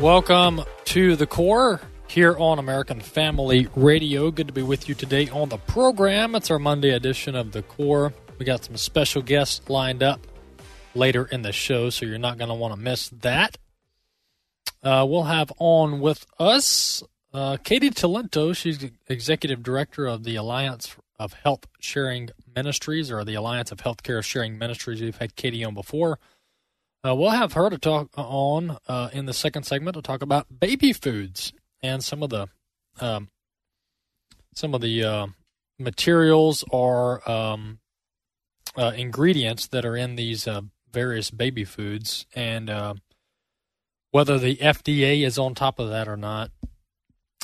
Welcome to the core here on American Family Radio. Good to be with you today on the program. It's our Monday edition of the core. We got some special guests lined up later in the show, so you're not going to want to miss that. Uh, we'll have on with us uh, Katie Talento. She's executive director of the Alliance of Health Sharing Ministries, or the Alliance of Healthcare Sharing Ministries. We've had Katie on before. Uh, we'll have her to talk on uh, in the second segment to talk about baby foods and some of the um, some of the uh, materials or um, uh, ingredients that are in these uh, various baby foods and uh, whether the FDA is on top of that or not.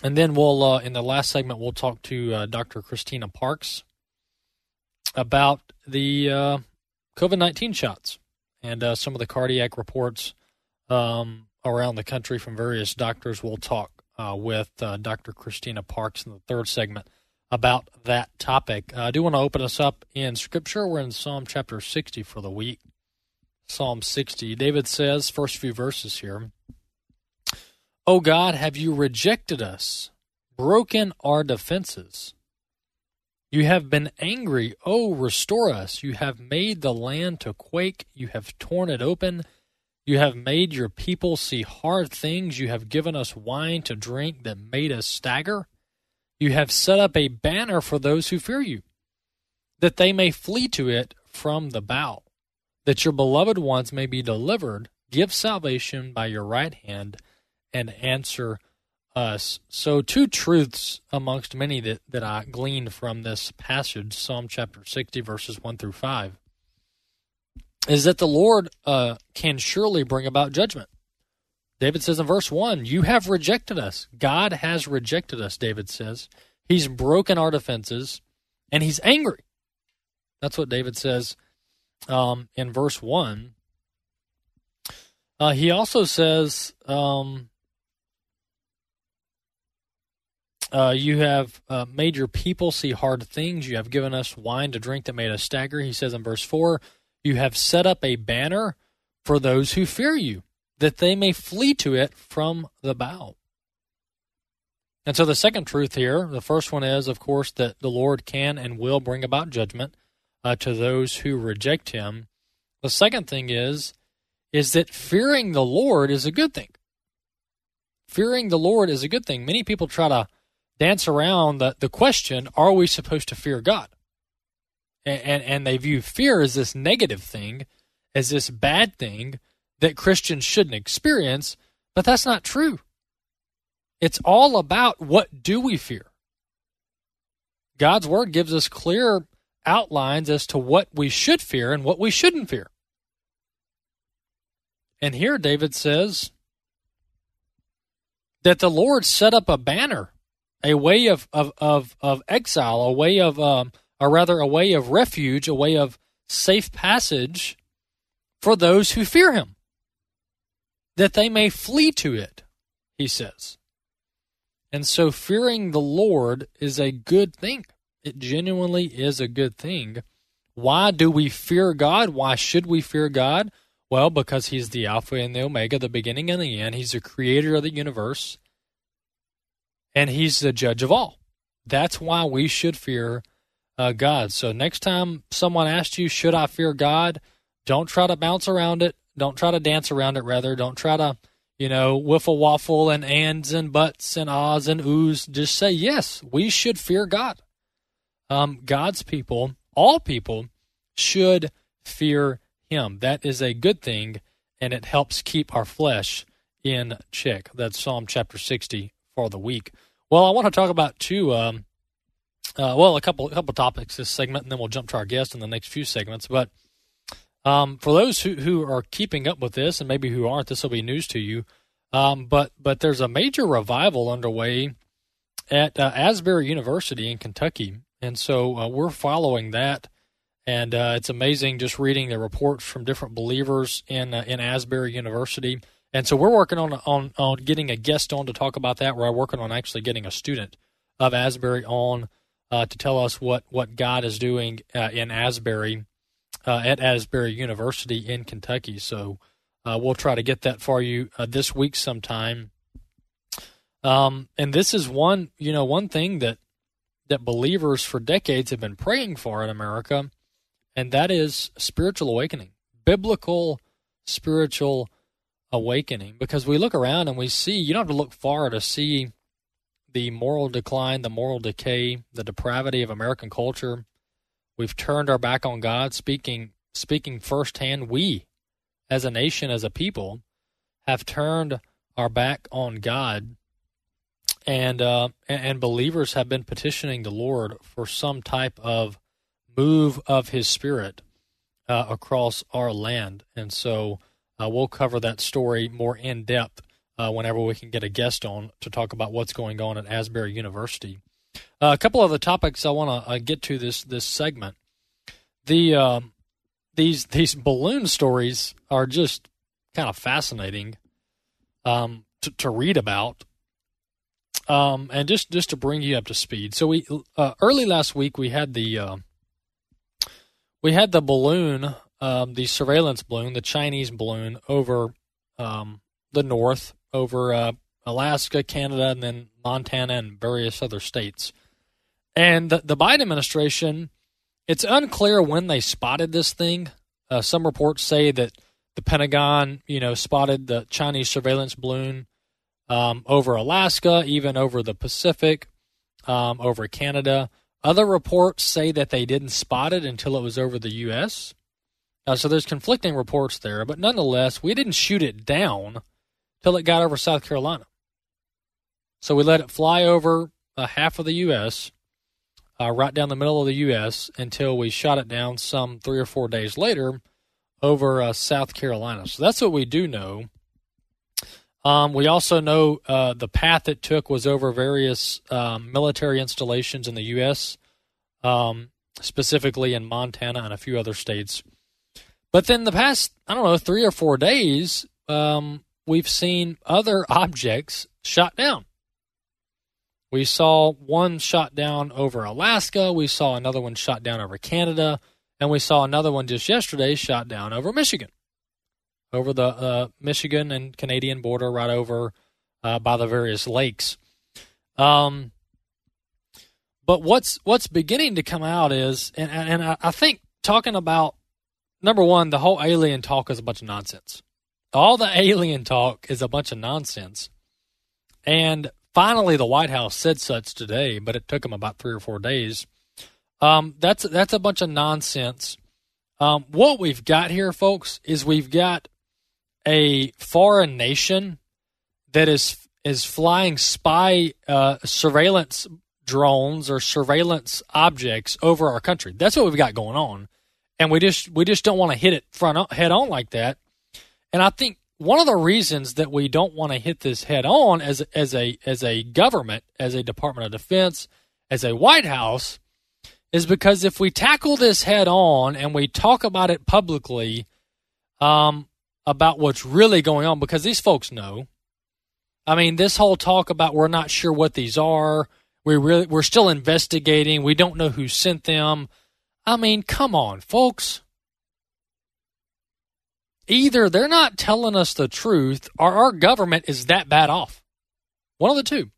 And then we'll in the last segment we'll talk to Dr. Christina Parks about the COVID nineteen shots and uh, some of the cardiac reports um, around the country from various doctors. We'll talk uh, with uh, Dr. Christina Parks in the third segment about that topic. Uh, I do want to open us up in Scripture. We're in Psalm chapter 60 for the week. Psalm 60. David says, first few verses here, O God, have you rejected us, broken our defenses? You have been angry. Oh, restore us. You have made the land to quake. You have torn it open. You have made your people see hard things. You have given us wine to drink that made us stagger. You have set up a banner for those who fear you, that they may flee to it from the bow, that your beloved ones may be delivered. Give salvation by your right hand and answer us. So, two truths amongst many that, that I gleaned from this passage, Psalm chapter 60, verses 1 through 5, is that the Lord uh, can surely bring about judgment. David says in verse 1, You have rejected us. God has rejected us, David says. He's broken our defenses, and he's angry. That's what David says um, in verse 1. Uh, he also says, um, Uh, you have uh, made your people see hard things. You have given us wine to drink that made us stagger. He says in verse 4 You have set up a banner for those who fear you, that they may flee to it from the bow. And so the second truth here, the first one is, of course, that the Lord can and will bring about judgment uh, to those who reject him. The second thing is, is that fearing the Lord is a good thing. Fearing the Lord is a good thing. Many people try to dance around the, the question are we supposed to fear God? And, and, and they view fear as this negative thing, as this bad thing that Christians shouldn't experience, but that's not true. It's all about what do we fear? God's word gives us clear outlines as to what we should fear and what we shouldn't fear. And here David says that the Lord set up a banner a way of of of, of exile, a way of um, or rather a way of refuge, a way of safe passage for those who fear him, that they may flee to it, he says. And so fearing the Lord is a good thing. It genuinely is a good thing. Why do we fear God? Why should we fear God? Well, because He's the Alpha and the Omega, the beginning and the end. He's the creator of the universe and he's the judge of all. That's why we should fear uh, God. So next time someone asks you, should I fear God? Don't try to bounce around it. Don't try to dance around it. Rather, don't try to, you know, wiffle waffle and ands and buts and ahs and oohs. Just say, yes, we should fear God. Um, God's people, all people, should fear Him. That is a good thing, and it helps keep our flesh in check. That's Psalm chapter 60 for the week. Well, I want to talk about two. Um, uh, well, a couple a couple topics this segment, and then we'll jump to our guest in the next few segments. But um, for those who, who are keeping up with this, and maybe who aren't, this will be news to you. Um, but but there's a major revival underway at uh, Asbury University in Kentucky, and so uh, we're following that. And uh, it's amazing just reading the reports from different believers in uh, in Asbury University. And so we're working on on on getting a guest on to talk about that. We're working on actually getting a student of Asbury on uh, to tell us what what God is doing uh, in Asbury at Asbury University in Kentucky. So uh, we'll try to get that for you uh, this week sometime. Um, and this is one, you know, one thing that that believers for decades have been praying for in America, and that is spiritual awakening, biblical spiritual awakening. Because we look around and we see, you don't have to look far to see the moral decline, the moral decay, the depravity of American culture. We've turned our back on God, speaking speaking firsthand. We as a nation, as a people, have turned our back on God, and uh, and believers have been petitioning the Lord for some type of move of His Spirit uh, across our land, and so uh, we'll cover that story more in depth uh, whenever we can get a guest on to talk about what's going on at Asbury University. Uh, a couple of the topics I want to uh, get to this this segment. The um, these these balloon stories are just kind of fascinating um, to, to read about. Um, and just just to bring you up to speed, so we uh, early last week we had the uh, we had the balloon, um, the surveillance balloon, the Chinese balloon over um, the north, over uh, Alaska, Canada, and then Montana and various other states. And the, the Biden administration it's unclear when they spotted this thing. Uh, some reports say that the Pentagon, you know, spotted the Chinese surveillance balloon um, over Alaska, even over the Pacific, um, over Canada. Other reports say that they didn't spot it until it was over the U.S. Uh, so there's conflicting reports there, but nonetheless, we didn't shoot it down till it got over South Carolina. So we let it fly over uh, half of the U.S uh, right down the middle of the U.S. until we shot it down some three or four days later over uh, South Carolina. So that's what we do know. Um, we also know uh, the path it took was over various um, military installations in the U.S., um, specifically in Montana and a few other states. But then the past, I don't know, three or four days, um, we've seen other objects shot down. We saw one shot down over Alaska. We saw another one shot down over Canada. And we saw another one just yesterday shot down over Michigan, over the uh, Michigan and Canadian border, right over uh, by the various lakes. Um, but what's what's beginning to come out is, and, and I, I think talking about number one, the whole alien talk is a bunch of nonsense. All the alien talk is a bunch of nonsense. And Finally, the White House said such today, but it took them about three or four days. Um, that's that's a bunch of nonsense. Um, what we've got here, folks, is we've got a foreign nation that is is flying spy uh, surveillance drones or surveillance objects over our country. That's what we've got going on, and we just we just don't want to hit it front on, head on like that. And I think one of the reasons that we don't want to hit this head on as as a as a government, as a Department of Defense, as a White House, is because if we tackle this head on and we talk about it publicly, um, about what's really going on, because these folks know. I mean, this whole talk about we're not sure what these are, we really we're still investigating, we don't know who sent them. I mean, come on, folks either they're not telling us the truth or our government is that bad off. One of the two.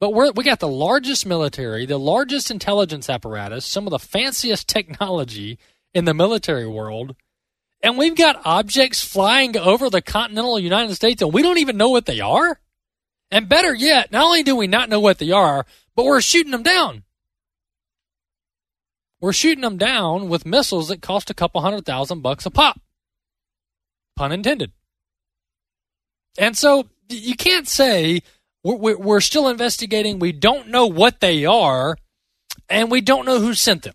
But we're, we got the largest military, the largest intelligence apparatus, some of the fanciest technology in the military world, and we've got objects flying over the continental United States and we don't even know what they are? And better yet, not only do we not know what they are, but we're shooting them down. We're shooting them down with missiles that cost a couple hundred thousand bucks a pop pun intended. And so you can't say we're, we're still investigating, we don't know what they are, and we don't know who sent them.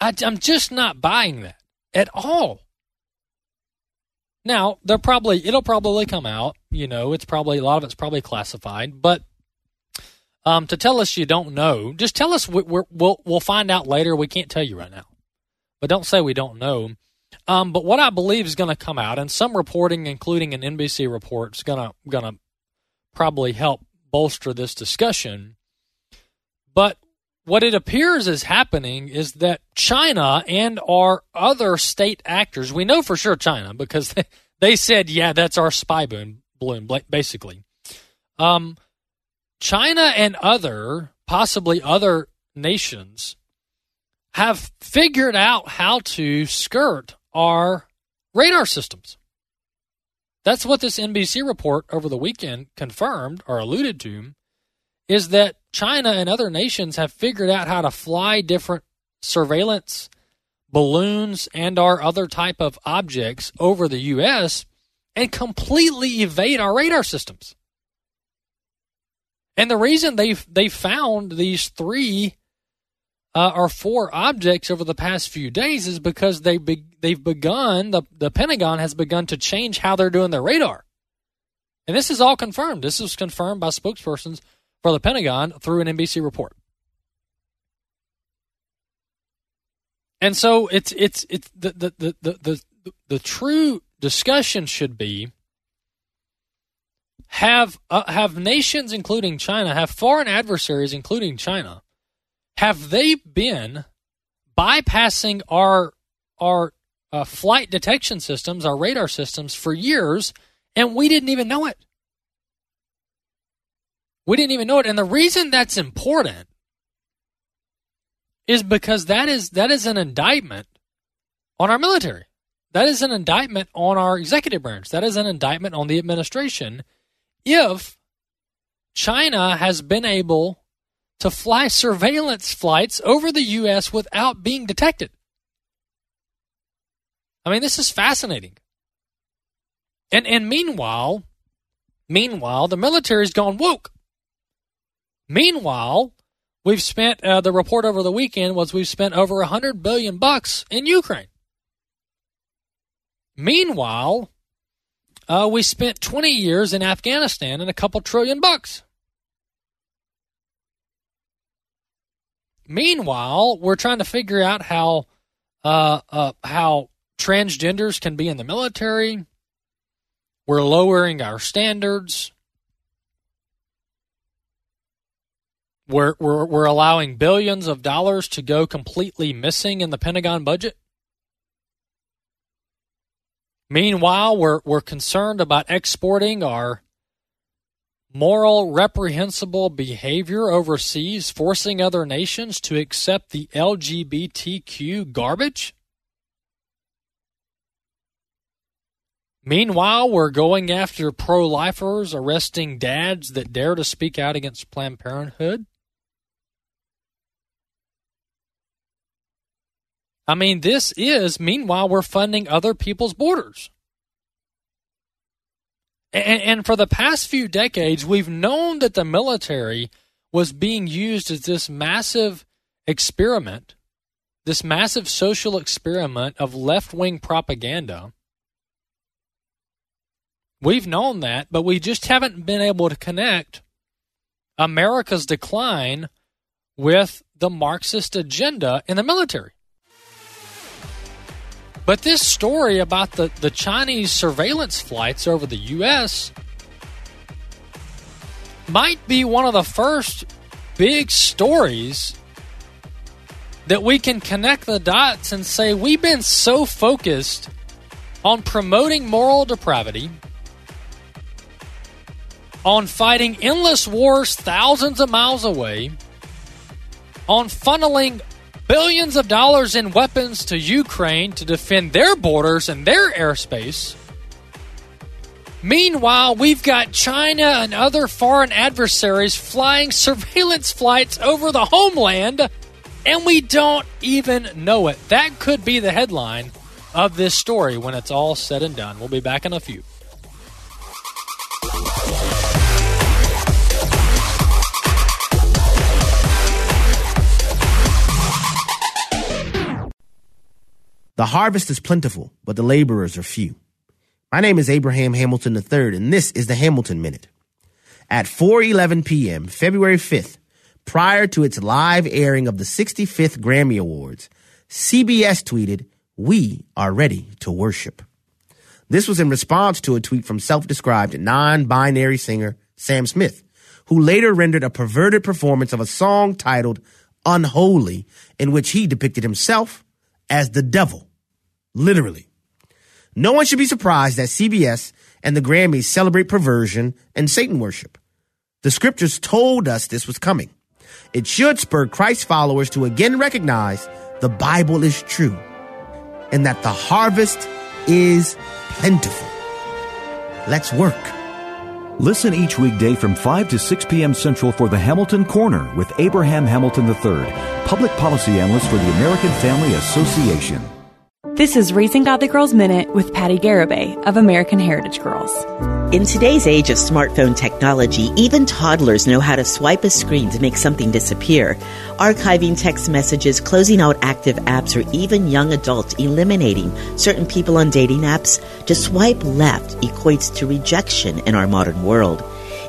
I, I'm just not buying that at all. Now, they're probably it'll probably come out. You know, it's probably a lot of it's probably classified, but um, to tell us you don't know, just tell us we, we're, we'll we'll find out later. We can't tell you right now, but don't say we don't know. Um, but what I believe is going to come out, and some reporting, including an NBC report, is going to going to probably help bolster this discussion. But what it appears is happening is that China and our other state actors, we know for sure China because they they said, yeah, that's our spy balloon, balloon basically. Um, China and other, possibly other nations, have figured out how to skirt our radar systems. That's what this NBC report over the weekend confirmed or alluded to is that China and other nations have figured out how to fly different surveillance balloons and our other type of objects over the US and completely evade our radar systems. And the reason they they found these three uh, or four objects over the past few days is because they be, they've begun the the Pentagon has begun to change how they're doing their radar. And this is all confirmed. This is confirmed by spokespersons for the Pentagon through an NBC report. And so it's it's it's the the the the, the, the true discussion should be have uh, have nations including China have foreign adversaries including China have they been bypassing our our uh, flight detection systems our radar systems for years and we didn't even know it we didn't even know it. And the reason that's important is because that is that is an indictment on our military. That is an indictment on our executive branch. That is an indictment on the administration if China has been able to fly surveillance flights over the U.S. without being detected. I mean, this is fascinating. And and meanwhile, meanwhile, the military's gone woke. Meanwhile, we've spent uh, the report over the weekend was we've spent over a hundred billion bucks in Ukraine. Meanwhile, uh, we spent 20 years in Afghanistan and a couple trillion bucks. Meanwhile, we're trying to figure out how uh, uh, how transgenders can be in the military. We're lowering our standards. We're, we're, we're allowing billions of dollars to go completely missing in the Pentagon budget. Meanwhile, we're, we're concerned about exporting our moral, reprehensible behavior overseas, forcing other nations to accept the LGBTQ garbage. Meanwhile, we're going after pro lifers, arresting dads that dare to speak out against Planned Parenthood. I mean, this is, meanwhile, we're funding other people's borders. And, and, for the past few decades, we've known that the military was being used as this massive experiment, this massive social experiment of left wing propaganda. We've known that, but we just haven't been able to connect America's decline with the Marxist agenda in the military. But this story about the, the Chinese surveillance flights over the U.S. might be one of the first big stories that we can connect the dots and say we've been so focused on promoting moral depravity, on fighting endless wars thousands of miles away, on funneling billions of dollars in weapons to Ukraine to defend their borders and their airspace. Meanwhile, we've got China and other foreign adversaries flying surveillance flights over the homeland, and we don't even know it. That could be the headline of this story when it's all said and done. We'll be back in a few. The harvest is plentiful, but the laborers are few. My name is Abraham Hamilton III, and this is the Hamilton Minute. At 4:11 p.m., February 5th, prior to its live airing of the 65th Grammy Awards, CBS tweeted, "We are ready to worship." This was in response to a tweet from self-described non-binary singer Sam Smith, who later rendered a perverted performance of a song titled Unholy, in which he depicted himself as the devil. Literally. No one should be surprised that CBS and the Grammys celebrate perversion and Satan worship. The scriptures told us this was coming. It should spur Christ followers to again recognize the Bible is true and that the harvest is plentiful. Let's work. Listen each weekday from 5 to 6 p.m. Central for the Hamilton Corner with Abraham Hamilton III, public policy analyst for the American Family Association. This is Raising Godly Girls Minute with Patty Garibay of American Heritage Girls. In today's age of smartphone technology, even toddlers know how to swipe a screen to make something disappear. Archiving text messages, closing out active apps, or even young adults eliminating certain people on dating apps, to swipe left equates to rejection in our modern world.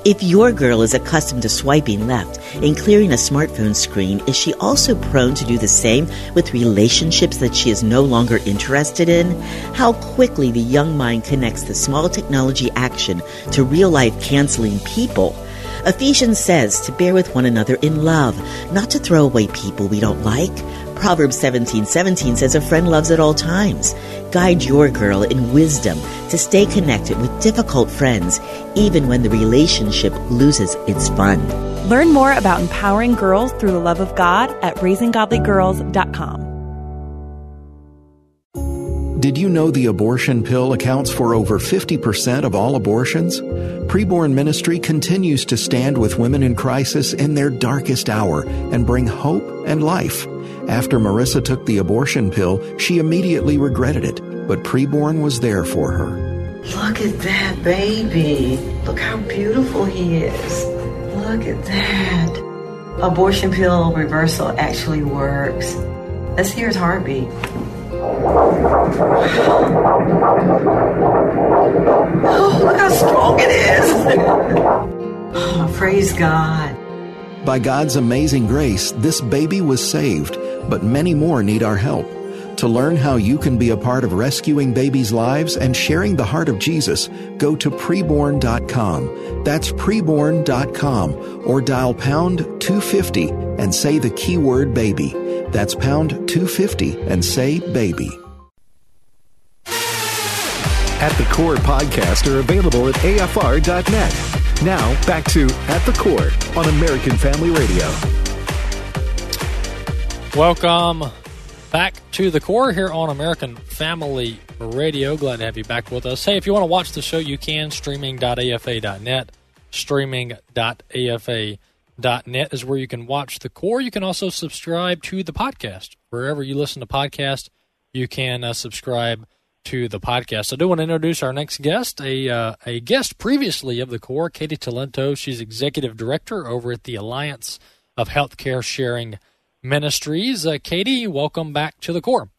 If your girl is accustomed to swiping left and clearing a smartphone screen, is she also prone to do the same with relationships that she is no longer interested in? How quickly the young mind connects the small technology action to real life canceling people. Ephesians says to bear with one another in love, not to throw away people we don't like. Proverbs 17 17 says a friend loves at all times. Guide your girl in wisdom to stay connected with difficult friends, even when the relationship loses its fun. Learn more about empowering girls through the love of God at raisinggodlygirls.com. Did you know the abortion pill accounts for over 50% of all abortions? Preborn Ministry continues to stand with women in crisis in their darkest hour and bring hope and life. After Marissa took the abortion pill, she immediately regretted it, but Preborn was there for her. Look at that baby. Look how beautiful he is. Look at that. Abortion pill reversal actually works. Let's hear his heartbeat. Oh, look how strong it is. oh, praise God. By God's amazing grace, this baby was saved, but many more need our help. To learn how you can be a part of rescuing babies' lives and sharing the heart of Jesus, go to preborn.com. That's preborn.com or dial pound 250 and say the keyword baby. That's pound 250 and say baby. At the Core podcast are available at afr.net. Now, back to At the Core on American Family Radio. Welcome back to the core here on American Family Radio. Glad to have you back with us. Hey, if you want to watch the show, you can. Streaming.afa.net. Streaming.afa.net is where you can watch the core. You can also subscribe to the podcast. Wherever you listen to podcasts, you can uh, subscribe to the podcast. I do want to introduce our next guest, a uh, a guest previously of the core, Katie Talento. She's executive director over at the Alliance of Healthcare Sharing Ministries. Uh, Katie, welcome back to the core.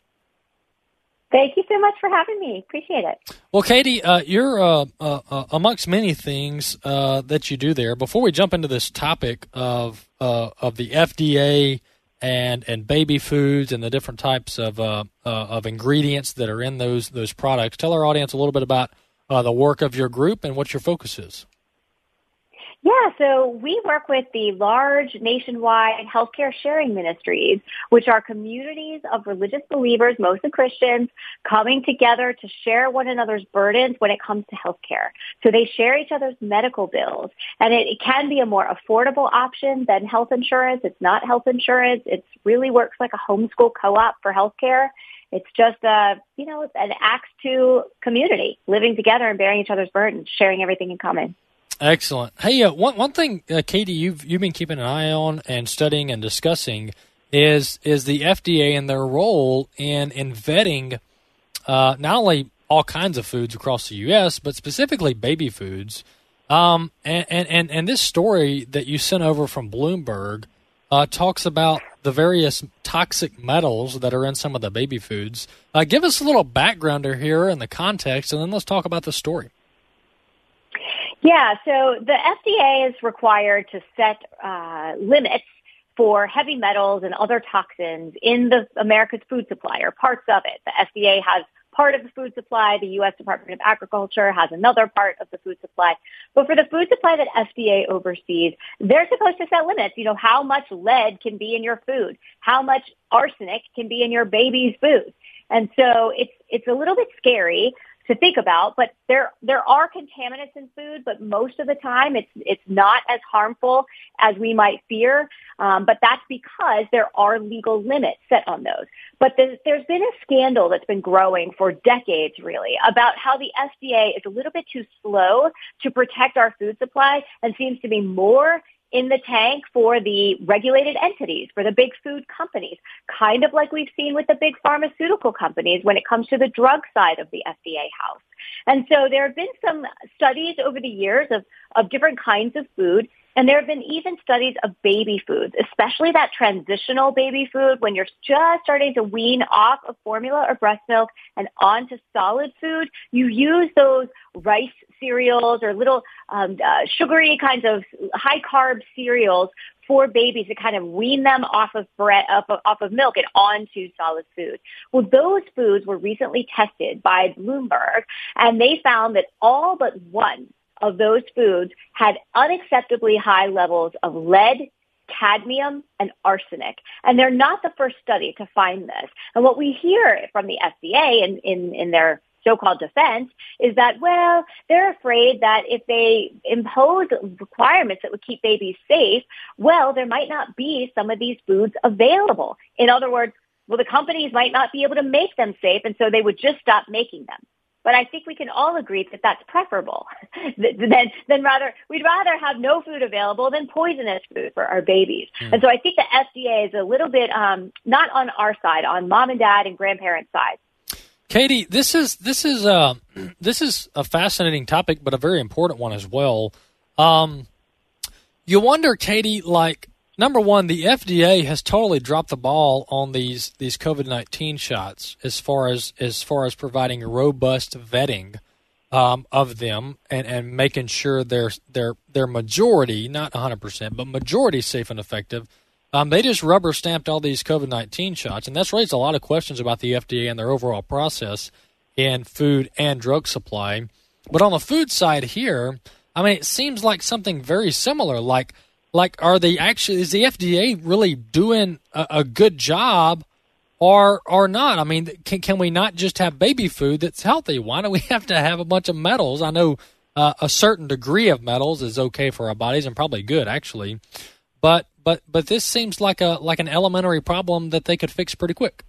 Thank you so much for having me. Appreciate it. Well, Katie, uh, you're uh, uh, uh amongst many things uh, that you do there. Before we jump into this topic of of the FDA and and baby foods and the different types of uh, uh, of ingredients that are in those those products, tell our audience a little bit about uh, the work of your group and what your focus is. Yeah, so we work with the large nationwide healthcare sharing ministries, which are communities of religious believers, mostly Christians, coming together to share one another's burdens when it comes to healthcare. So they share each other's medical bills, and it, it can be a more affordable option than health insurance. It's not health insurance. It really works like a homeschool co-op for healthcare. It's just a, you know, an Acts 2 community living together and bearing each other's burdens, sharing everything in common. Excellent. Hey, uh, one one thing, uh, Katie, you've you've been keeping an eye on and studying and discussing is is the FDA and their role in in vetting uh, not only all kinds of foods across the U.S. but specifically baby foods. Um, and, and and this story that you sent over from Bloomberg uh, talks about the various toxic metals that are in some of the baby foods. Uh, give us a little background here and the context, and then let's talk about the story. Yeah, so the FDA is required to set uh, limits for heavy metals and other toxins in the America's food supply or parts of it. The FDA has part of the food supply. The U.S. Department of Agriculture has another part of the food supply. But for the food supply that FDA oversees, they're supposed to set limits. You know, how much lead can be in your food? How much arsenic can be in your baby's food? And so it's, it's a little bit scary to think about, but there there are contaminants in food, but most of the time it's it's not as harmful as we might fear. Um, but that's because there are legal limits set on those. But there's, there's been a scandal that's been growing for decades, really, about how the FDA is a little bit too slow to protect our food supply and seems to be more in the tank for the regulated entities, for the big food companies, kind of like we've seen with the big pharmaceutical companies when it comes to the drug side of the FDA house. And so there have been some studies over the years of, of different kinds of food and there have been even studies of baby foods, especially that transitional baby food when you're just starting to wean off of formula or breast milk and onto solid food. You use those rice cereals or little um, uh, sugary kinds of high carb cereals for babies to kind of wean them off of bread, off of, off of milk and onto solid food. Well, those foods were recently tested by Bloomberg and they found that all but one of those foods had unacceptably high levels of lead, cadmium, and arsenic. And they're not the first study to find this. And what we hear from the FDA in, in, in their so-called defense is that, well, they're afraid that if they impose requirements that would keep babies safe, well, there might not be some of these foods available. In other words, well, the companies might not be able to make them safe, and so they would just stop making them. But I think we can all agree that that's preferable than, than rather, we'd rather have no food available than poisonous food for our babies. Mm. And so I think the FDA is a little bit, um, not on our side, on mom and dad and grandparents' side. Katie, this is this is uh, this is a fascinating topic, but a very important one as well. Um, you wonder, Katie, like number one, the FDA has totally dropped the ball on these these COVID nineteen shots as far as as far as providing robust vetting um, of them and, and making sure they're they're they're majority, not hundred percent, but majority safe and effective. Um, they just rubber stamped all these COVID nineteen shots, and that's raised a lot of questions about the FDA and their overall process in food and drug supply. But on the food side here, I mean, it seems like something very similar, like like are they actually is the FDA really doing a, a good job or or not? I mean, can can we not just have baby food that's healthy? Why do we have to have a bunch of metals? I know uh, a certain degree of metals is okay for our bodies and probably good actually, but but but this seems like a like an elementary problem that they could fix pretty quick.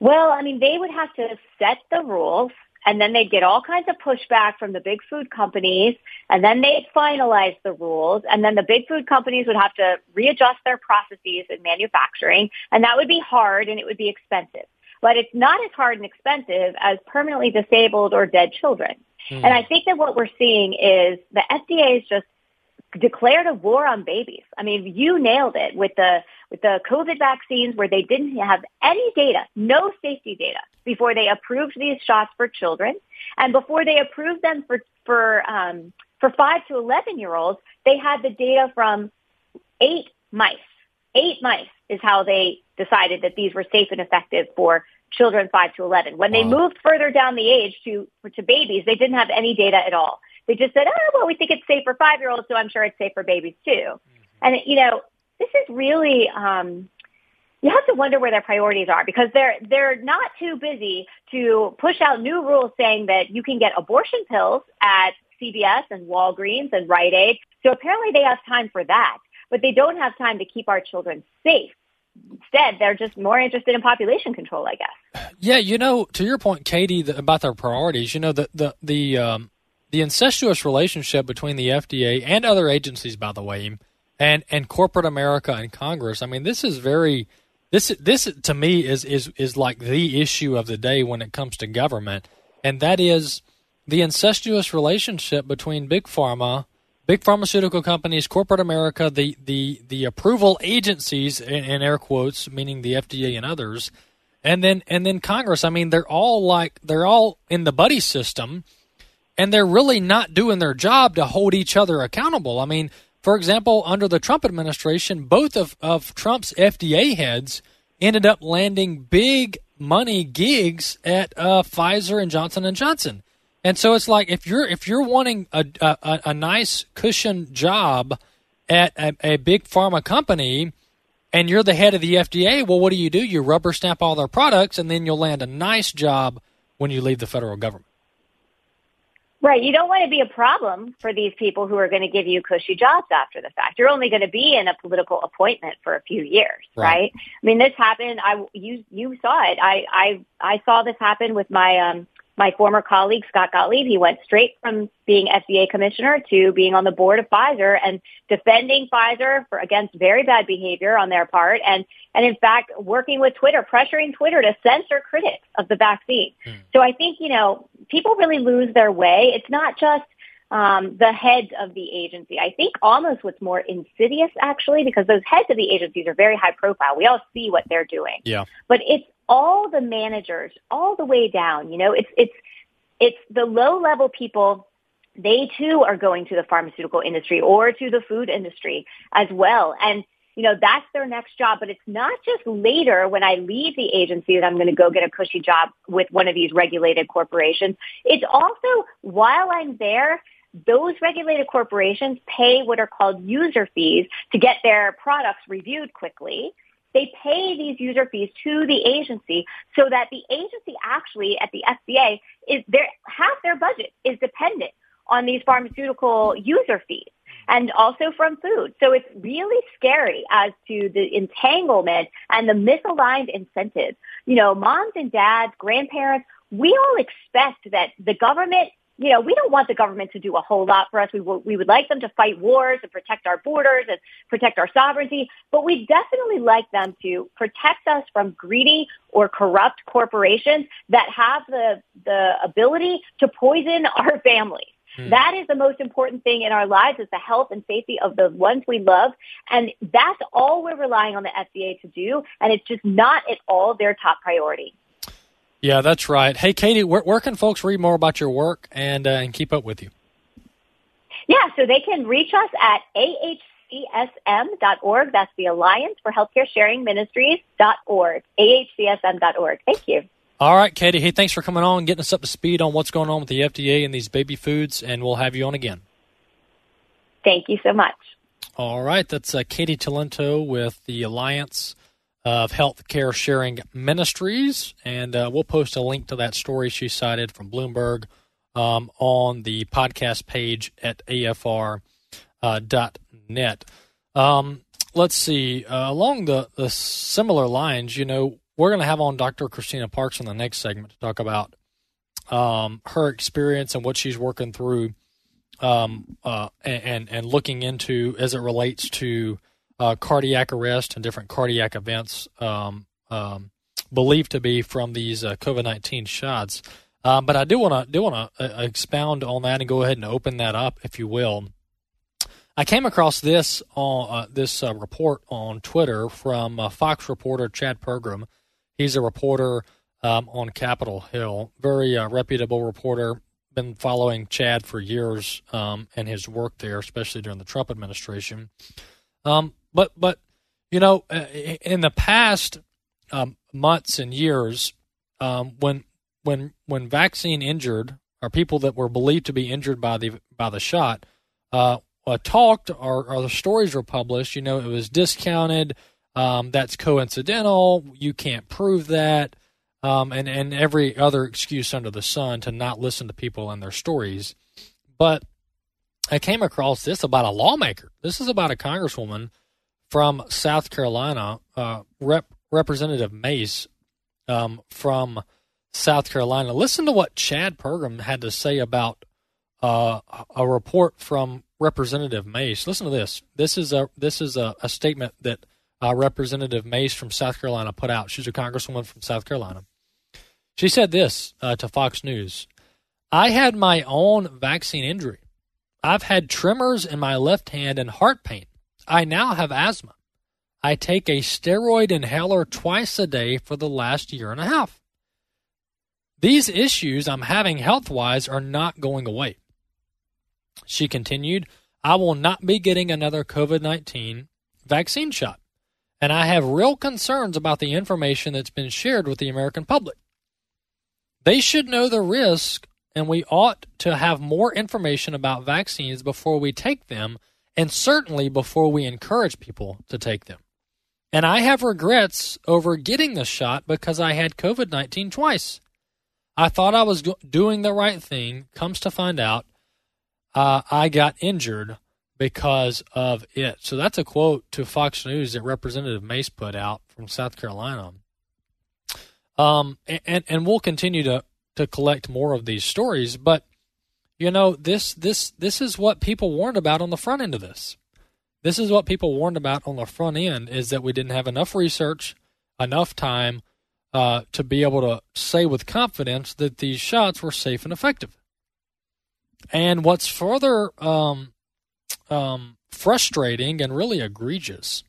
Well, I mean, they would have to set the rules and then they'd get all kinds of pushback from the big food companies. And then they'd finalize the rules. And then the big food companies would have to readjust their processes in manufacturing. And that would be hard and it would be expensive. But it's not as hard and expensive as permanently disabled or dead children. Mm. and i think that what we're seeing is the fda is just declared a war on babies. I mean, you nailed it with the with the COVID vaccines where they didn't have any data, no safety data before they approved these shots for children, and before they approved them for for um, for five to eleven year olds, they had the data from eight mice. Eight mice is how they decided that these were safe and effective for children five to eleven. When wow. they moved further down the age to to babies, they didn't have any data at all. They just said, oh, well, we think it's safe for five year olds, so I'm sure it's safe for babies too. Mm-hmm. And, you know, this is really, um, you have to wonder where their priorities are because they're they're not too busy to push out new rules saying that you can get abortion pills at CVS and Walgreens and Rite Aid. So apparently they have time for that, but they don't have time to keep our children safe. Instead, they're just more interested in population control, I guess. Yeah, you know, to your point, Katie, the, about their priorities. You know, the the the um, the incestuous relationship between the FDA and other agencies, by the way, and and corporate America and Congress. I mean, this is very this this to me is is is like the issue of the day when it comes to government, and that is the incestuous relationship between big pharma, big pharmaceutical companies, corporate America, the the the approval agencies, in, in air quotes, meaning the FDA and others, and then and then Congress. I mean, they're all like they're all in the buddy system, and they're really not doing their job to hold each other accountable. I mean, for example, under the Trump administration, both of, of Trump's FDA heads ended up landing big money gigs at uh, Pfizer and Johnson and Johnson. And so it's like if you're if you're wanting a a, a nice cushion job at a, a, big pharma company, and you're the head of the FDA, well, what do you do? You rubber stamp all their products, and then you'll land a nice job when you leave the federal government. Right. You don't want to be a problem for these people who are going to give you cushy jobs after the fact. You're only going to be in a political appointment for a few years, right? right? I mean, this happened. I you you saw it. I I I saw this happen with my um my former colleague, Scott Gottlieb, he went straight from being FDA commissioner to being on the board of Pfizer and defending Pfizer for against very bad behavior on their part. And, and in fact, working with Twitter, pressuring Twitter to censor critics of the vaccine. Hmm. So I think, you know, people really lose their way. It's not just um, the heads of the agency. I think almost what's more insidious, actually, because those heads of the agencies are very high profile. We all see what they're doing. Yeah. But it's all the managers, all the way down. You know, it's it's it's the low level people. They too are going to the pharmaceutical industry or to the food industry as well, and you know that's their next job. But it's not just later when I leave the agency that I'm going to go get a cushy job with one of these regulated corporations. It's also while I'm there those regulated corporations pay what are called user fees to get their products reviewed quickly. They pay these user fees to the agency so that the agency actually at the FDA is their half their budget is dependent on these pharmaceutical user fees and also from food. So it's really scary as to the entanglement and the misaligned incentives. You know, moms and dads, grandparents, we all expect that the government you know, we don't want the government to do a whole lot for us. We, w- we would like them to fight wars and protect our borders and protect our sovereignty, but we definitely like them to protect us from greedy or corrupt corporations that have the, the ability to poison our families. Hmm. That is the most important thing in our lives is the health and safety of the ones we love. And that's all we're relying on the FDA to do. And it's just not at all their top priority. Yeah, that's right. Hey, Katie, where, where can folks read more about your work and, uh, and keep up with you? Yeah, so they can reach us at ahcsm.org. That's the Alliance for Healthcare Sharing Ministries.org. ahcsm.org. Thank you. All right, Katie. Hey, thanks for coming on, getting us up to speed on what's going on with the FDA and these baby foods, and we'll have you on again. Thank you so much. All right, that's uh, Katie Talento with the Alliance of Healthcare Sharing Ministries, and uh, we'll post a link to that story she cited from Bloomberg um, on the podcast page at afr.net. Uh, um, let's see, uh, along the, the similar lines, you know, we're going to have on Dr. Christina Parks in the next segment to talk about um, her experience and what she's working through um, uh, and, and looking into as it relates to uh, cardiac arrest and different cardiac events um, um, believed to be from these uh, COVID nineteen shots. Um, but I do want to do want to uh, expound on that and go ahead and open that up, if you will. I came across this on uh, this uh, report on Twitter from Fox reporter Chad Pergram. He's a reporter um, on Capitol Hill, very uh, reputable reporter. Been following Chad for years um, and his work there, especially during the Trump administration. Um, but but you know, uh, in the past um, months and years, um, when when when vaccine injured or people that were believed to be injured by the by the shot uh, talked or, or the stories were published, you know, it was discounted. Um, that's coincidental. You can't prove that. Um, and, and every other excuse under the sun to not listen to people and their stories. But I came across this about a lawmaker. This is about a congresswoman from South Carolina, uh, Rep, Representative Mace um, from South Carolina. Listen to what Chad Pergram had to say about uh, a report from Representative Mace. Listen to this. This is a this is a, a statement that uh, Representative Mace from South Carolina put out. She's a congresswoman from South Carolina. She said this uh, to Fox News: "I had my own vaccine injury. I've had tremors in my left hand and heart pain. I now have asthma. I take a steroid inhaler twice a day for the last year and a half. These issues I'm having health wise are not going away. She continued, I will not be getting another COVID 19 vaccine shot, and I have real concerns about the information that's been shared with the American public. They should know the risk, and we ought to have more information about vaccines before we take them, and certainly before we encourage people to take them. And I have regrets over getting the shot because I had COVID 19 twice. I thought I was doing the right thing. Comes to find out, uh, I got injured because of it. So that's a quote to Fox News that Representative Mace put out from South Carolina. Um, and and we'll continue to to collect more of these stories, but you know this this this is what people warned about on the front end of this. This is what people warned about on the front end is that we didn't have enough research, enough time uh, to be able to say with confidence that these shots were safe and effective. And what's further um, um, frustrating and really egregious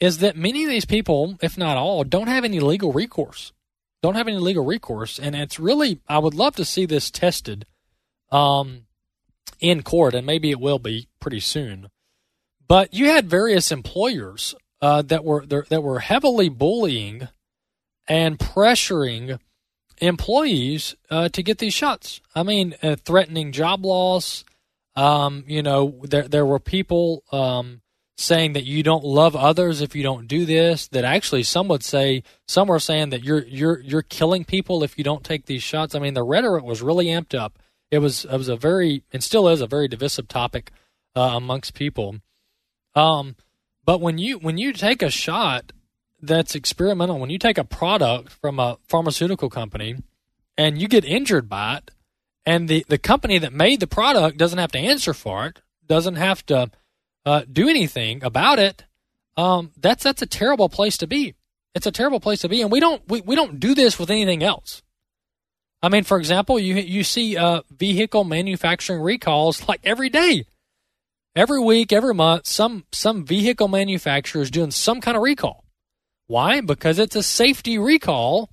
is that many of these people, if not all, don't have any legal recourse. Don't have any legal recourse, and it's really I would love to see this tested um, in court, and maybe it will be pretty soon. But you had various employers uh, that were that were heavily bullying and pressuring employees uh, to get these shots. I mean, uh, threatening job loss. Um, you know, there there were people um, saying that you don't love others if you don't do this. That actually, some would say, some were saying that you're you're you're killing people if you don't take these shots. I mean, the rhetoric was really amped up. It was it was a very and still is a very divisive topic uh, amongst people. Um, but when you when you take a shot that's experimental, when you take a product from a pharmaceutical company and you get injured by it, and the, the company that made the product doesn't have to answer for it, doesn't have to uh, do anything about it, um, that's that's a terrible place to be. It's a terrible place to be, and we don't we, we don't do this with anything else. I mean, for example, you you see uh, vehicle manufacturing recalls like every day, every week, every month. Some some vehicle manufacturer is doing some kind of recall. Why? Because it's a safety recall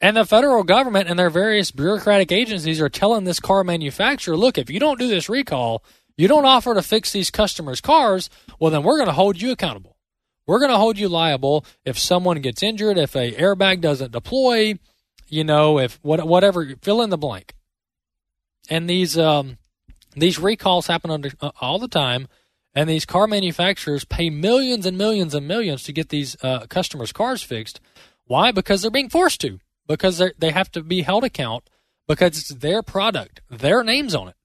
and the federal government and their various bureaucratic agencies are telling this car manufacturer, look, if you don't do this recall, you don't offer to fix these customers' cars, well, then we're going to hold you accountable. We're going to hold you liable if someone gets injured, if a airbag doesn't deploy, you know, if what, whatever, fill in the blank. And these um, these recalls happen under, uh, all the time, and these car manufacturers pay millions and millions and millions to get these uh, customers' cars fixed. Why? Because they're being forced to because they have to be held account because it's their product, their names on it,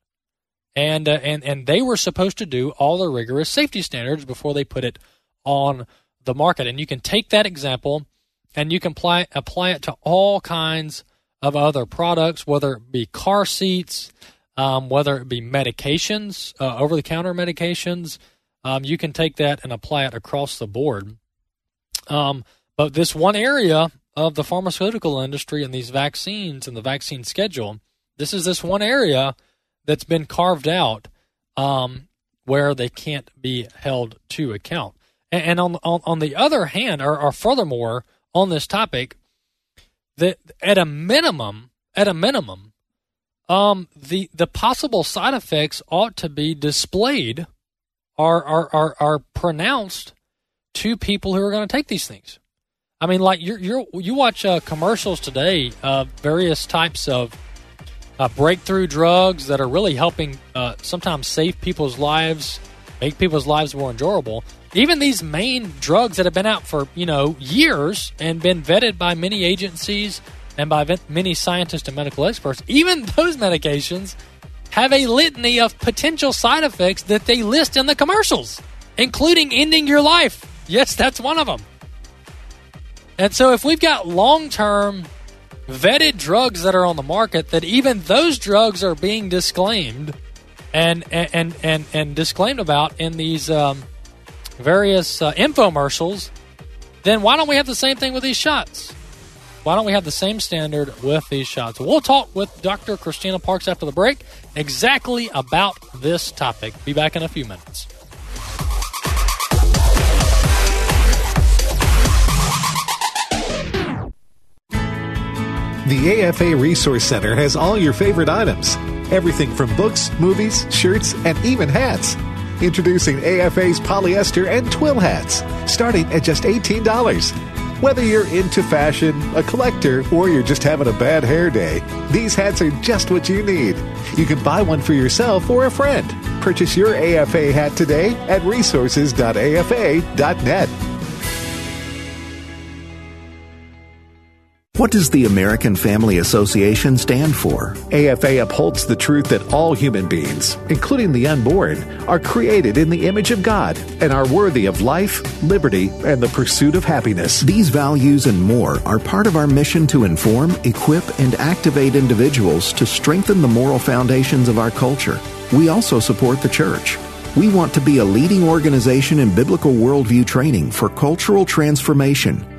and uh, and and they were supposed to do all the rigorous safety standards before they put it on the market. And you can take that example and you can apply apply it to all kinds of other products, whether it be car seats, um, whether it be medications, uh, over the counter medications. Um, you can take that and apply it across the board. Um, but this one area of the pharmaceutical industry and these vaccines and the vaccine schedule, this is this one area that's been carved out um, where they can't be held to account. And, and on, on, on the other hand, or, or furthermore, on this topic, that at a minimum, at a minimum, um, the the possible side effects ought to be displayed, are are are, are pronounced to people who are going to take these things. I mean, like you're, you're you watch uh, commercials today, uh, various types of uh, breakthrough drugs that are really helping uh, sometimes save people's lives, make people's lives more enjoyable. Even these main drugs that have been out for you know years and been vetted by many agencies and by many scientists and medical experts, even those medications have a litany of potential side effects that they list in the commercials, including ending your life. Yes, that's one of them. And so if we've got long term vetted drugs that are on the market, that even those drugs are being disclaimed and and and and disclaimed about in these um, various uh, infomercials, then why don't we have the same thing with these shots? Why don't we have the same standard with these shots? We'll talk with Dr. Christina Parks after the break exactly about this topic. Be back in a few minutes. The AFA Resource Center has all your favorite items everything from books, movies, shirts, and even hats. Introducing AFA's polyester and twill hats, starting at just $18. Whether you're into fashion, a collector, or you're just having a bad hair day, these hats are just what you need. You can buy one for yourself or a friend. Purchase your AFA hat today at resources.afa.net. What does the American Family Association stand for? AFA upholds the truth that all human beings, including the unborn, are created in the image of God and are worthy of life, liberty, and the pursuit of happiness. These values and more are part of our mission to inform, equip, and activate individuals to strengthen the moral foundations of our culture. We also support the church. We want to be a leading organization in biblical worldview training for cultural transformation.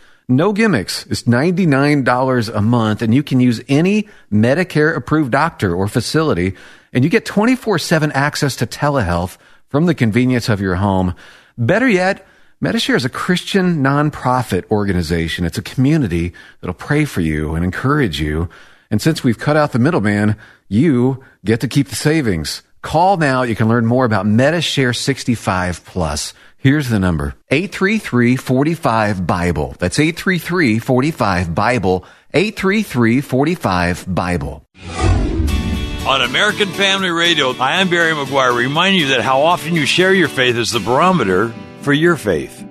No gimmicks. It's $99 a month and you can use any Medicare approved doctor or facility and you get 24-7 access to telehealth from the convenience of your home. Better yet, Medishare is a Christian nonprofit organization. It's a community that'll pray for you and encourage you. And since we've cut out the middleman, you get to keep the savings. Call now. You can learn more about Medishare 65 plus. Here's the number 833 45 Bible. That's 833 45 Bible. 833 45 Bible. On American Family Radio, I am Barry Meguiar, reminding you that how often you share your faith is the barometer for your faith.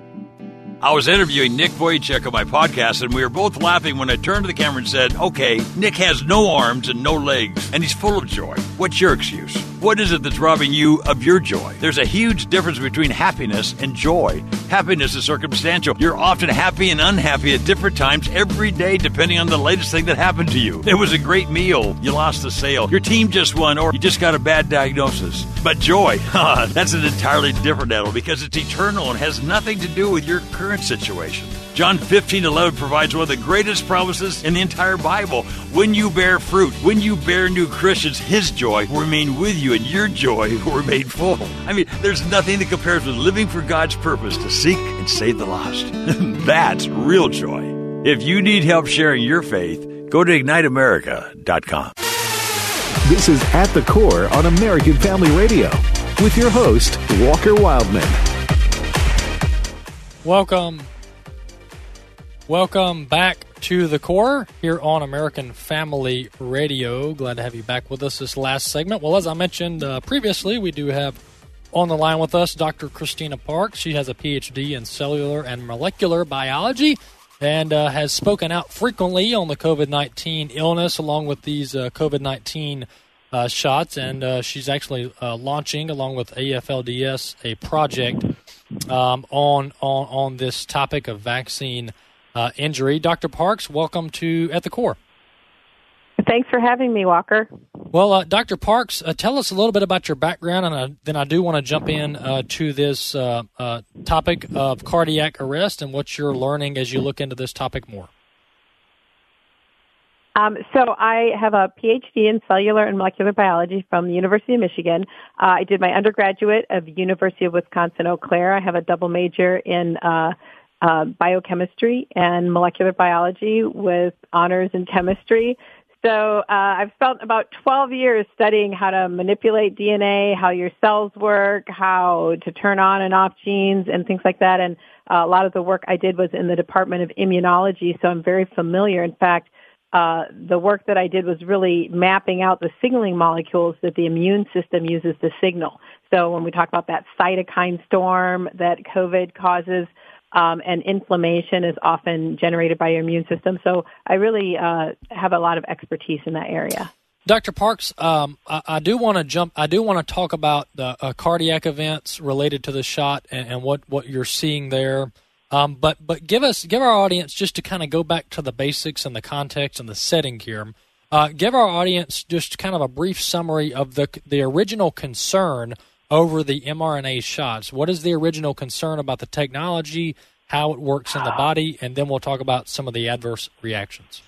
I was interviewing Nick Vujicic on my podcast, and we were both laughing when I turned to the camera and said, Okay, Nick has no arms and no legs, and he's full of joy. What's your excuse? What is it that's robbing you of your joy? There's a huge difference between happiness and joy. Happiness is circumstantial. You're often happy and unhappy at different times every day, depending on the latest thing that happened to you. It was a great meal, you lost the sale, your team just won, or you just got a bad diagnosis. But joy, that's an entirely different animal because it's eternal and has nothing to do with your current situation. John 15 11 provides one of the greatest promises in the entire Bible. When you bear fruit, when you bear new Christians, His joy will remain with you and your joy will remain full. I mean, there's nothing that compares with living for God's purpose to seek and save the lost. That's real joy. If you need help sharing your faith, go to igniteamerica.com. This is At the Core on American Family Radio with your host, Walker Wildman. Welcome. Welcome back to the core here on American Family Radio. Glad to have you back with us this last segment. Well, as I mentioned uh, previously, we do have on the line with us Dr. Christina Parks. She has a PhD in cellular and molecular biology and uh, has spoken out frequently on the COVID 19 illness along with these uh, COVID 19 uh, shots. And uh, she's actually uh, launching, along with AFLDS, a project um, on, on, on this topic of vaccine uh, injury. Dr. Parks, welcome to At the Core. Thanks for having me, Walker. Well, uh, Dr. Parks, uh, tell us a little bit about your background, and then I do want to jump in uh, to this uh, uh, topic of cardiac arrest and what you're learning as you look into this topic more. Um, so I have a PhD in cellular and molecular biology from the University of Michigan. I did my undergraduate at the University of Wisconsin Eau Claire. I have a double major in uh, uh, biochemistry and molecular biology with honors in chemistry. So uh, I've spent about 12 years studying how to manipulate DNA, how your cells work, how to turn on and off genes, and things like that. And uh, a lot of the work I did was in the Department of Immunology, so I'm very familiar. In fact, uh, the work that I did was really mapping out the signaling molecules that the immune system uses to signal. So when we talk about that cytokine storm that COVID causes, um, and inflammation is often generated by your immune system. So I really uh, have a lot of expertise in that area. Dr. Parks, um, I, I, do want to jump. I do want to talk about the uh, cardiac events related to the shot and, and what, what you're seeing there. Um, but but give us give our audience just to kind of go back to the basics and the context and the setting here. Uh, give our audience just kind of a brief summary of the the original concern over the mRNA shots. What is the original concern about the technology, how it works in the body, and then we'll talk about some of the adverse reactions.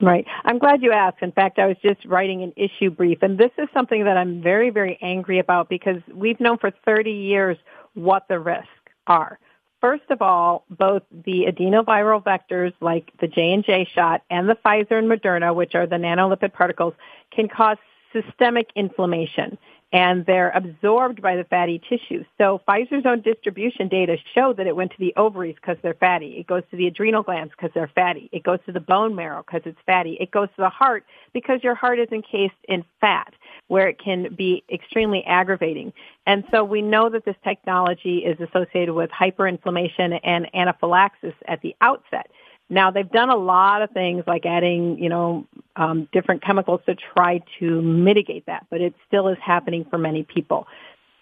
Right. I'm glad you asked. In fact, I was just writing an issue brief, and this is something that I'm very, very angry about because we've known for 30 years what the risks are. First of all, both the adenoviral vectors like the J&J shot and the Pfizer and Moderna, which are the nanolipid particles, can cause systemic inflammation and they're absorbed by the fatty tissues. So Pfizer's own distribution data show that it went to the ovaries because they're fatty. It goes to the adrenal glands because they're fatty. It goes to the bone marrow because it's fatty. It goes to the heart because your heart is encased in fat where it can be extremely aggravating. And so we know that this technology is associated with hyperinflammation and anaphylaxis at the outset. Now they've done a lot of things like adding, you know, um, different chemicals to try to mitigate that, but it still is happening for many people.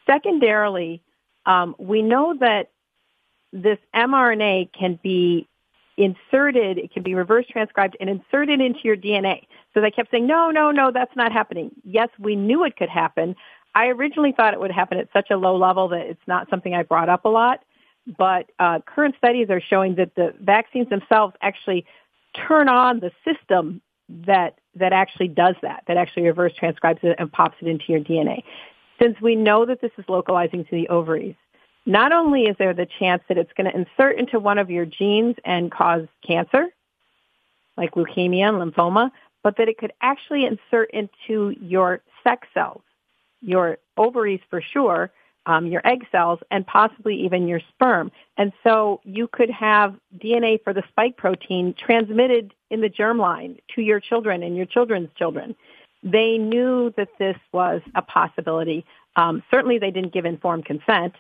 Secondarily, um, we know that this mRNA can be inserted, it can be reverse transcribed and inserted into your DNA. So they kept saying, no, no, no, that's not happening. Yes, we knew it could happen. I originally thought it would happen at such a low level that it's not something I brought up a lot but uh, current studies are showing that the vaccines themselves actually turn on the system that that actually does that, that actually reverse transcribes it and pops it into your DNA. Since we know that this is localizing to the ovaries, not only is there the chance that it's going to insert into one of your genes and cause cancer, like leukemia and lymphoma, but that it could actually insert into your sex cells, your ovaries for sure, um, your egg cells, and possibly even your sperm. And so you could have DNA for the spike protein transmitted in the germline to your children and your children's children. They knew that this was a possibility. Um, certainly, they didn't give informed consent.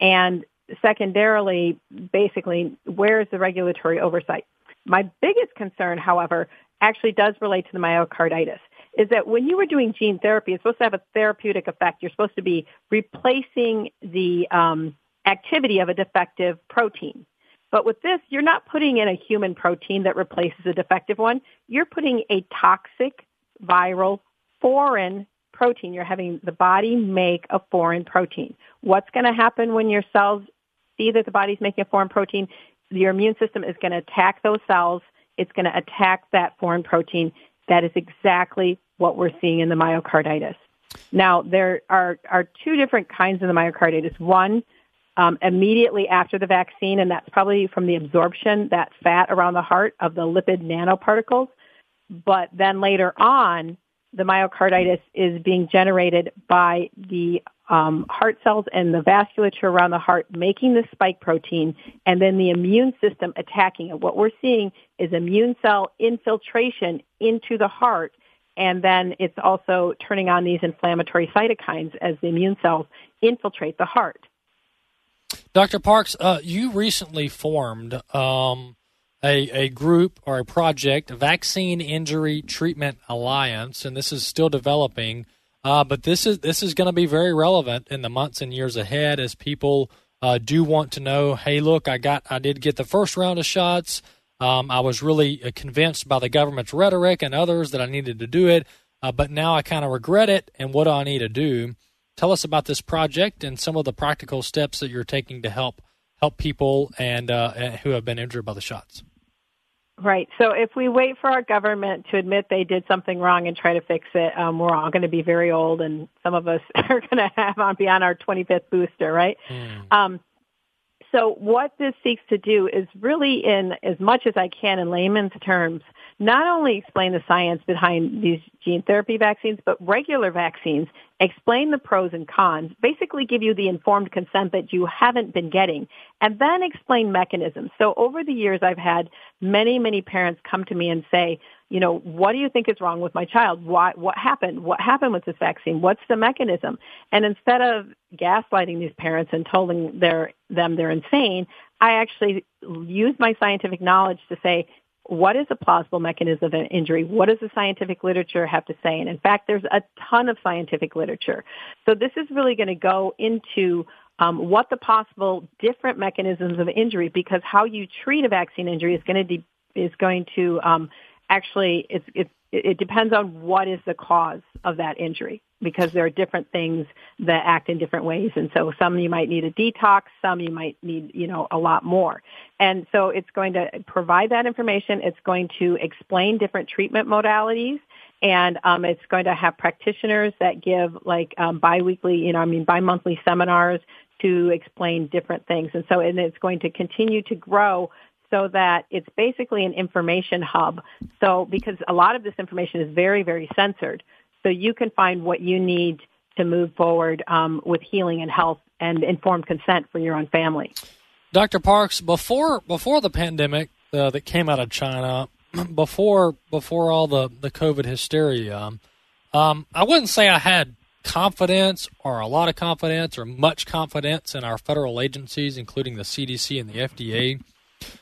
And secondarily, basically, where is the regulatory oversight? My biggest concern, however, actually does relate to the myocarditis is that when you were doing gene therapy, it's supposed to have a therapeutic effect. You're supposed to be replacing the um, activity of a defective protein. But with this, you're not putting in a human protein that replaces a defective one. You're putting a toxic, viral, foreign protein. You're having the body make a foreign protein. What's going to happen when your cells see that the body's making a foreign protein? Your immune system is going to attack those cells. It's going to attack that foreign protein. That is exactly what we're seeing in the myocarditis. Now, there are, are two different kinds of the myocarditis. One, um, immediately after the vaccine, and that's probably from the absorption, that fat around the heart of the lipid nanoparticles. But then later on, the myocarditis is being generated by the um, heart cells and the vasculature around the heart making the spike protein and then the immune system attacking it. What we're seeing is immune cell infiltration into the heart and then it's also turning on these inflammatory cytokines as the immune cells infiltrate the heart. Dr. Parks, uh, you recently formed um, a, a group or a project, Vaccine Injury Treatment Alliance, and this is still developing. Uh, but this is this is going to be very relevant in the months and years ahead as people uh, do want to know. Hey, look, I got I did get the first round of shots. Um, I was really uh, convinced by the government's rhetoric and others that I needed to do it, uh, but now I kind of regret it. And what do I need to do? Tell us about this project and some of the practical steps that you're taking to help help people and uh, who have been injured by the shots. Right. So if we wait for our government to admit they did something wrong and try to fix it, um, we're all going to be very old, and some of us are going to have on beyond our 25th booster, right? Mm. Um, so what this seeks to do is really, in as much as I can in layman's terms, not only explain the science behind these gene therapy vaccines, but regular vaccines, explain the pros and cons, basically give you the informed consent that you haven't been getting, and then explain mechanisms. So over the years, I've had many, many parents come to me and say, you know, what do you think is wrong with my child? Why, what happened? What happened with this vaccine? What's the mechanism? And instead of gaslighting these parents and telling their, them they're insane, I actually use my scientific knowledge to say, what is a plausible mechanism of an injury? What does the scientific literature have to say? And in fact, there's a ton of scientific literature. So this is really going to go into um, what the possible different mechanisms of injury, because how you treat a vaccine injury is going to de- is going to um, actually it's, it's it depends on what is the cause of that injury because there are different things that act in different ways. And so some you might need a detox some you might need you know a lot more. And so it's going to provide that information. It's going to explain different treatment modalities. And um, it's going to have practitioners that give like um, biweekly you know i mean bi-monthly seminars to explain different things. And so and it's going to continue to grow so that it's basically an information hub. So because a lot of this information is very, very censored, so you can find what you need to move forward um, with healing and health and informed consent for your own family. Dr. Parks, before before the pandemic uh, that came out of China, before before all the the COVID hysteria, um, I wouldn't say I had confidence or a lot of confidence or much confidence in our federal agencies, including the CDC and the FDA.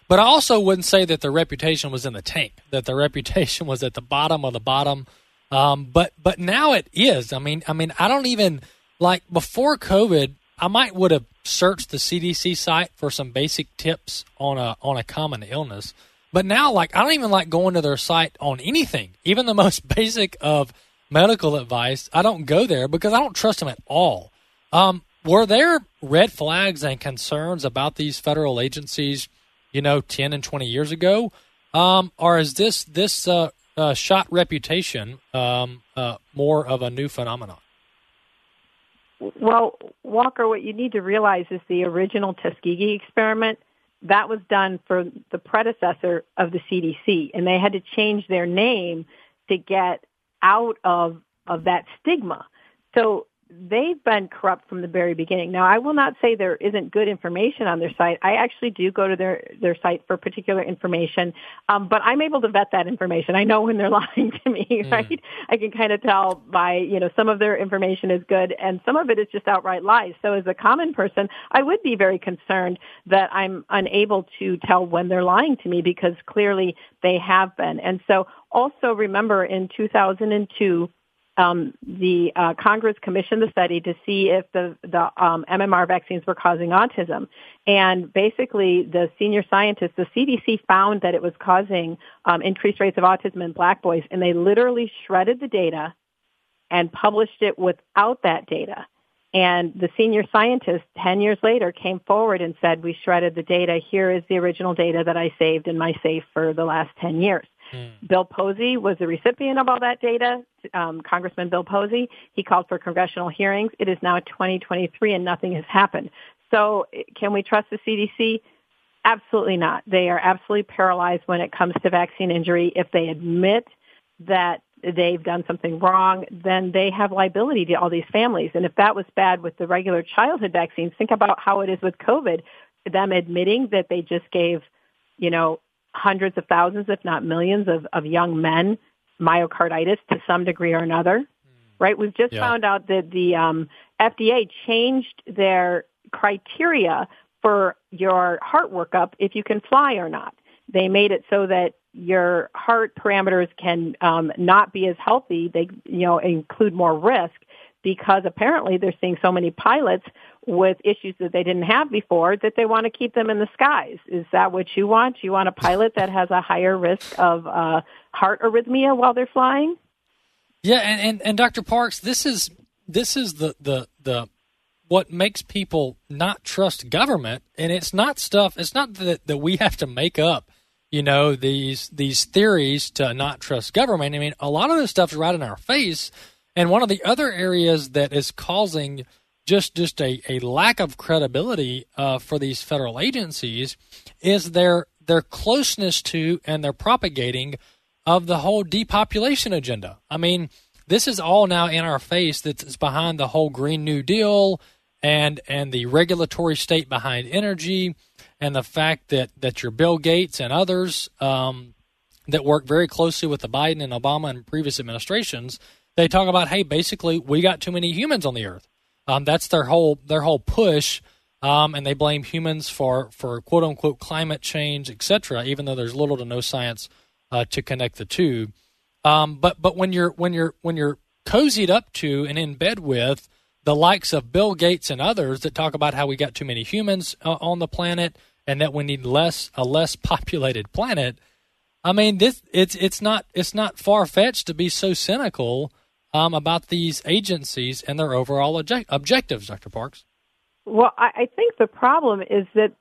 But I also wouldn't say that their reputation was in the tank, that their reputation was at the bottom of the bottom. Um, but but now it is. I mean, I mean, I don't even like before COVID. I might would have searched the CDC site for some basic tips on a on a common illness. But now, like, I don't even like going to their site on anything, even the most basic of medical advice. I don't go there because I don't trust them at all. Um, were there red flags and concerns about these federal agencies you know, 10 and 20 years ago? Um, or is this this uh, uh, shot reputation um, uh, more of a new phenomenon? Well, Walker, what you need to realize is the original Tuskegee experiment that was done for the predecessor of the CDC, and they had to change their name to get out of of that stigma. So they've been corrupt from the very beginning. Now, I will not say there isn't good information on their site. I actually do go to their their site for particular information, um, but I'm able to vet that information. I know when they're lying to me, mm. right? I can kind of tell by you know some of their information is good and some of it is just outright lies. So, as a common person, I would be very concerned that I'm unable to tell when they're lying to me because clearly they have been. And so, also remember in 2002 um, the uh, Congress commissioned the study to see if the, the um, MMR vaccines were causing autism. And basically, the senior scientists, the CDC found that it was causing um, increased rates of autism in black boys, and they literally shredded the data and published it without that data. And the senior scientist 10 years later came forward and said, we shredded the data. Here is the original data that I saved in my safe for the last 10 years. Mm. Bill Posey was the recipient of all that data. Um, Congressman Bill Posey, he called for congressional hearings. It is now 2023 and nothing has happened. So can we trust the CDC? Absolutely not. They are absolutely paralyzed when it comes to vaccine injury. If they admit that they've done something wrong, then they have liability to all these families. And if that was bad with the regular childhood vaccines, think about how it is with COVID. Them admitting that they just gave, you know, hundreds of thousands, if not millions, of, of young men myocarditis to some degree or another. Right? We've just yeah. found out that the um, FDA changed their criteria for your heart workup if you can fly or not. They made it so that your heart parameters can um, not be as healthy. They, you know, include more risk because apparently they're seeing so many pilots with issues that they didn't have before that they want to keep them in the skies. Is that what you want? You want a pilot that has a higher risk of uh, heart arrhythmia while they're flying? Yeah, and, and, and Dr. Parks, this is this is the, the the what makes people not trust government, and it's not stuff. It's not that that we have to make up, you know, these these theories to not trust government. I mean, a lot of this stuff's right in our face. And one of the other areas that is causing just just a, a lack of credibility uh, for these federal agencies is their their closeness to and their propagating of the whole depopulation agenda. I mean, this is all now in our face that's behind the whole Green New Deal and and the regulatory state behind energy and the fact that that your Bill Gates and others um, that work very closely with the Biden and Obama and previous administrations. They talk about, hey, basically, we got too many humans on the earth. Um, that's their whole their whole push, um, and they blame humans for for quote unquote climate change, etc. Even though there's little to no science uh, to connect the two. Um, but but when you're when you're when you're cozied up to and in bed with the likes of Bill Gates and others that talk about how we got too many humans uh, on the planet and that we need less a less populated planet. I mean, this it's it's not it's not far fetched to be so cynical um, about these agencies and their overall object- objectives, Dr. Parks. Well, I, I think the problem is that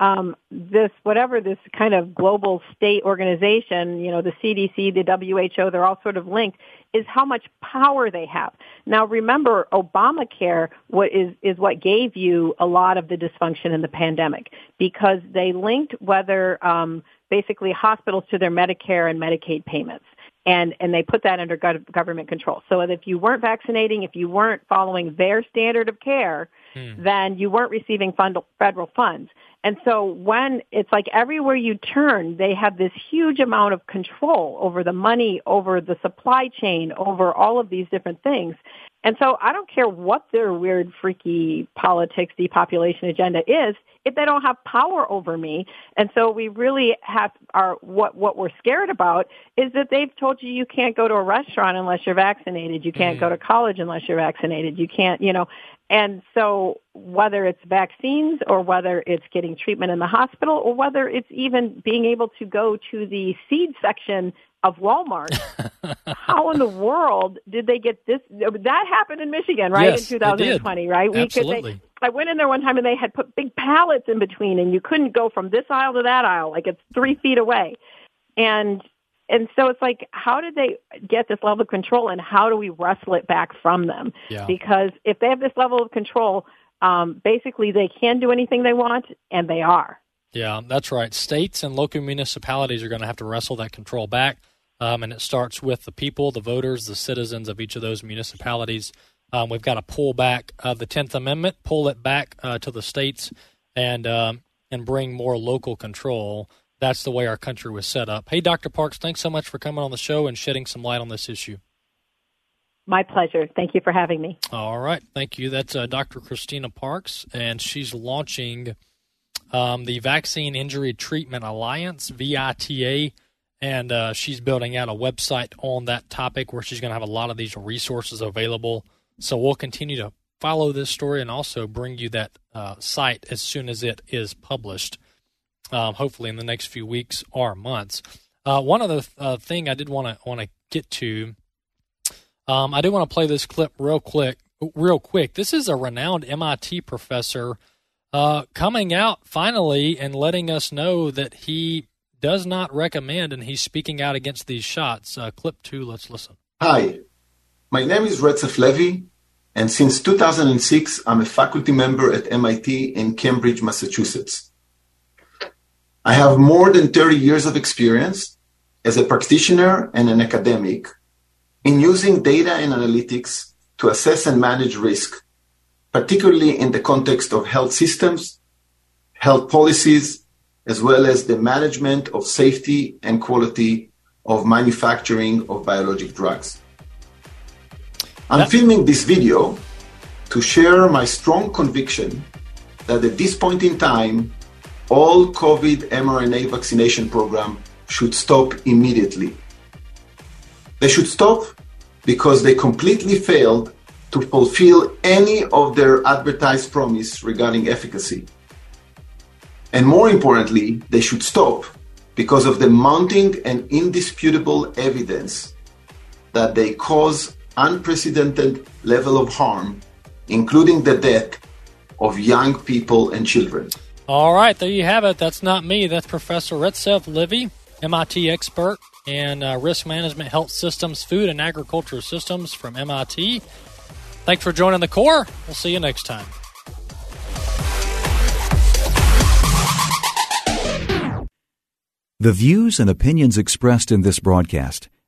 um, this whatever this kind of global state organization, you know, the CDC, the WHO, they're all sort of linked, is how much power they have. Now, remember, Obamacare what is is what gave you a lot of the dysfunction in the pandemic because they linked whether um, basically hospitals to their Medicare and Medicaid payments and and they put that under government control. So if you weren't vaccinating, if you weren't following their standard of care, hmm. then you weren't receiving fund, federal funds. And so when it's like everywhere you turn, they have this huge amount of control over the money, over the supply chain, over all of these different things. And so I don't care what their weird, freaky politics, depopulation agenda is, if they don't have power over me. And so we really have our, what, what we're scared about is that they've told you you can't go to a restaurant unless you're vaccinated. You can't mm-hmm. go to college unless you're vaccinated. You can't, you know, and so whether it's vaccines or whether it's getting treatment in the hospital or whether it's even being able to go to the seed section of Walmart, how in the world did they get this? That happened in Michigan, right? Yes, in 2020, right? We Absolutely. Could, they, I went in there one time and they had put big pallets in between and you couldn't go from this aisle to that aisle. Like it's three feet away. And and so it's like, how did they get this level of control, and how do we wrestle it back from them? Yeah. Because if they have this level of control, um, basically they can do anything they want, and they are. Yeah, that's right. States and local municipalities are going to have to wrestle that control back, um, and it starts with the people, the voters, the citizens of each of those municipalities. Um, we've got to pull back uh, the Tenth Amendment, pull it back uh, to the states, and um, and bring more local control that's the way our country was set up. Hey, Dr. Parks, thanks so much for coming on the show and shedding some light on this issue. My pleasure. Thank you for having me. All right. Thank you. That's uh, Dr. Christina Parks, and she's launching um, the Vaccine Injury Treatment Alliance, VITA, and uh, she's building out a website on that topic where she's going to have a lot of these resources available. So we'll continue to follow this story and also bring you that uh, site as soon as it is published um, hopefully in the next few weeks or months. Uh, one other uh, thing I did want to want to get to, um, I do want to play this clip real quick. Real quick, this is a renowned MIT professor uh, coming out finally and letting us know that he does not recommend and he's speaking out against these shots. Uh, clip two, let's listen. Hi, my name is Retsef Levi, and since 2006, I'm a faculty member at MIT in Cambridge, Massachusetts. I have more than 30 years of experience as a practitioner and an academic in using data and analytics to assess and manage risk, particularly in the context of health systems, health policies, as well as the management of safety and quality of manufacturing of biologic drugs. I'm filming this video to share my strong conviction that at this point in time, all COVID mRNA vaccination program should stop immediately. They should stop because they completely failed to fulfill any of their advertised promise regarding efficacy. And more importantly, they should stop because of the mounting and indisputable evidence that they cause unprecedented level of harm, including the death of young people and children. All right, there you have it. That's not me. That's Professor Retsef Levi, MIT expert in uh, risk management, health systems, food and agriculture systems from MIT. Thanks for joining the core. We'll see you next time. The views and opinions expressed in this broadcast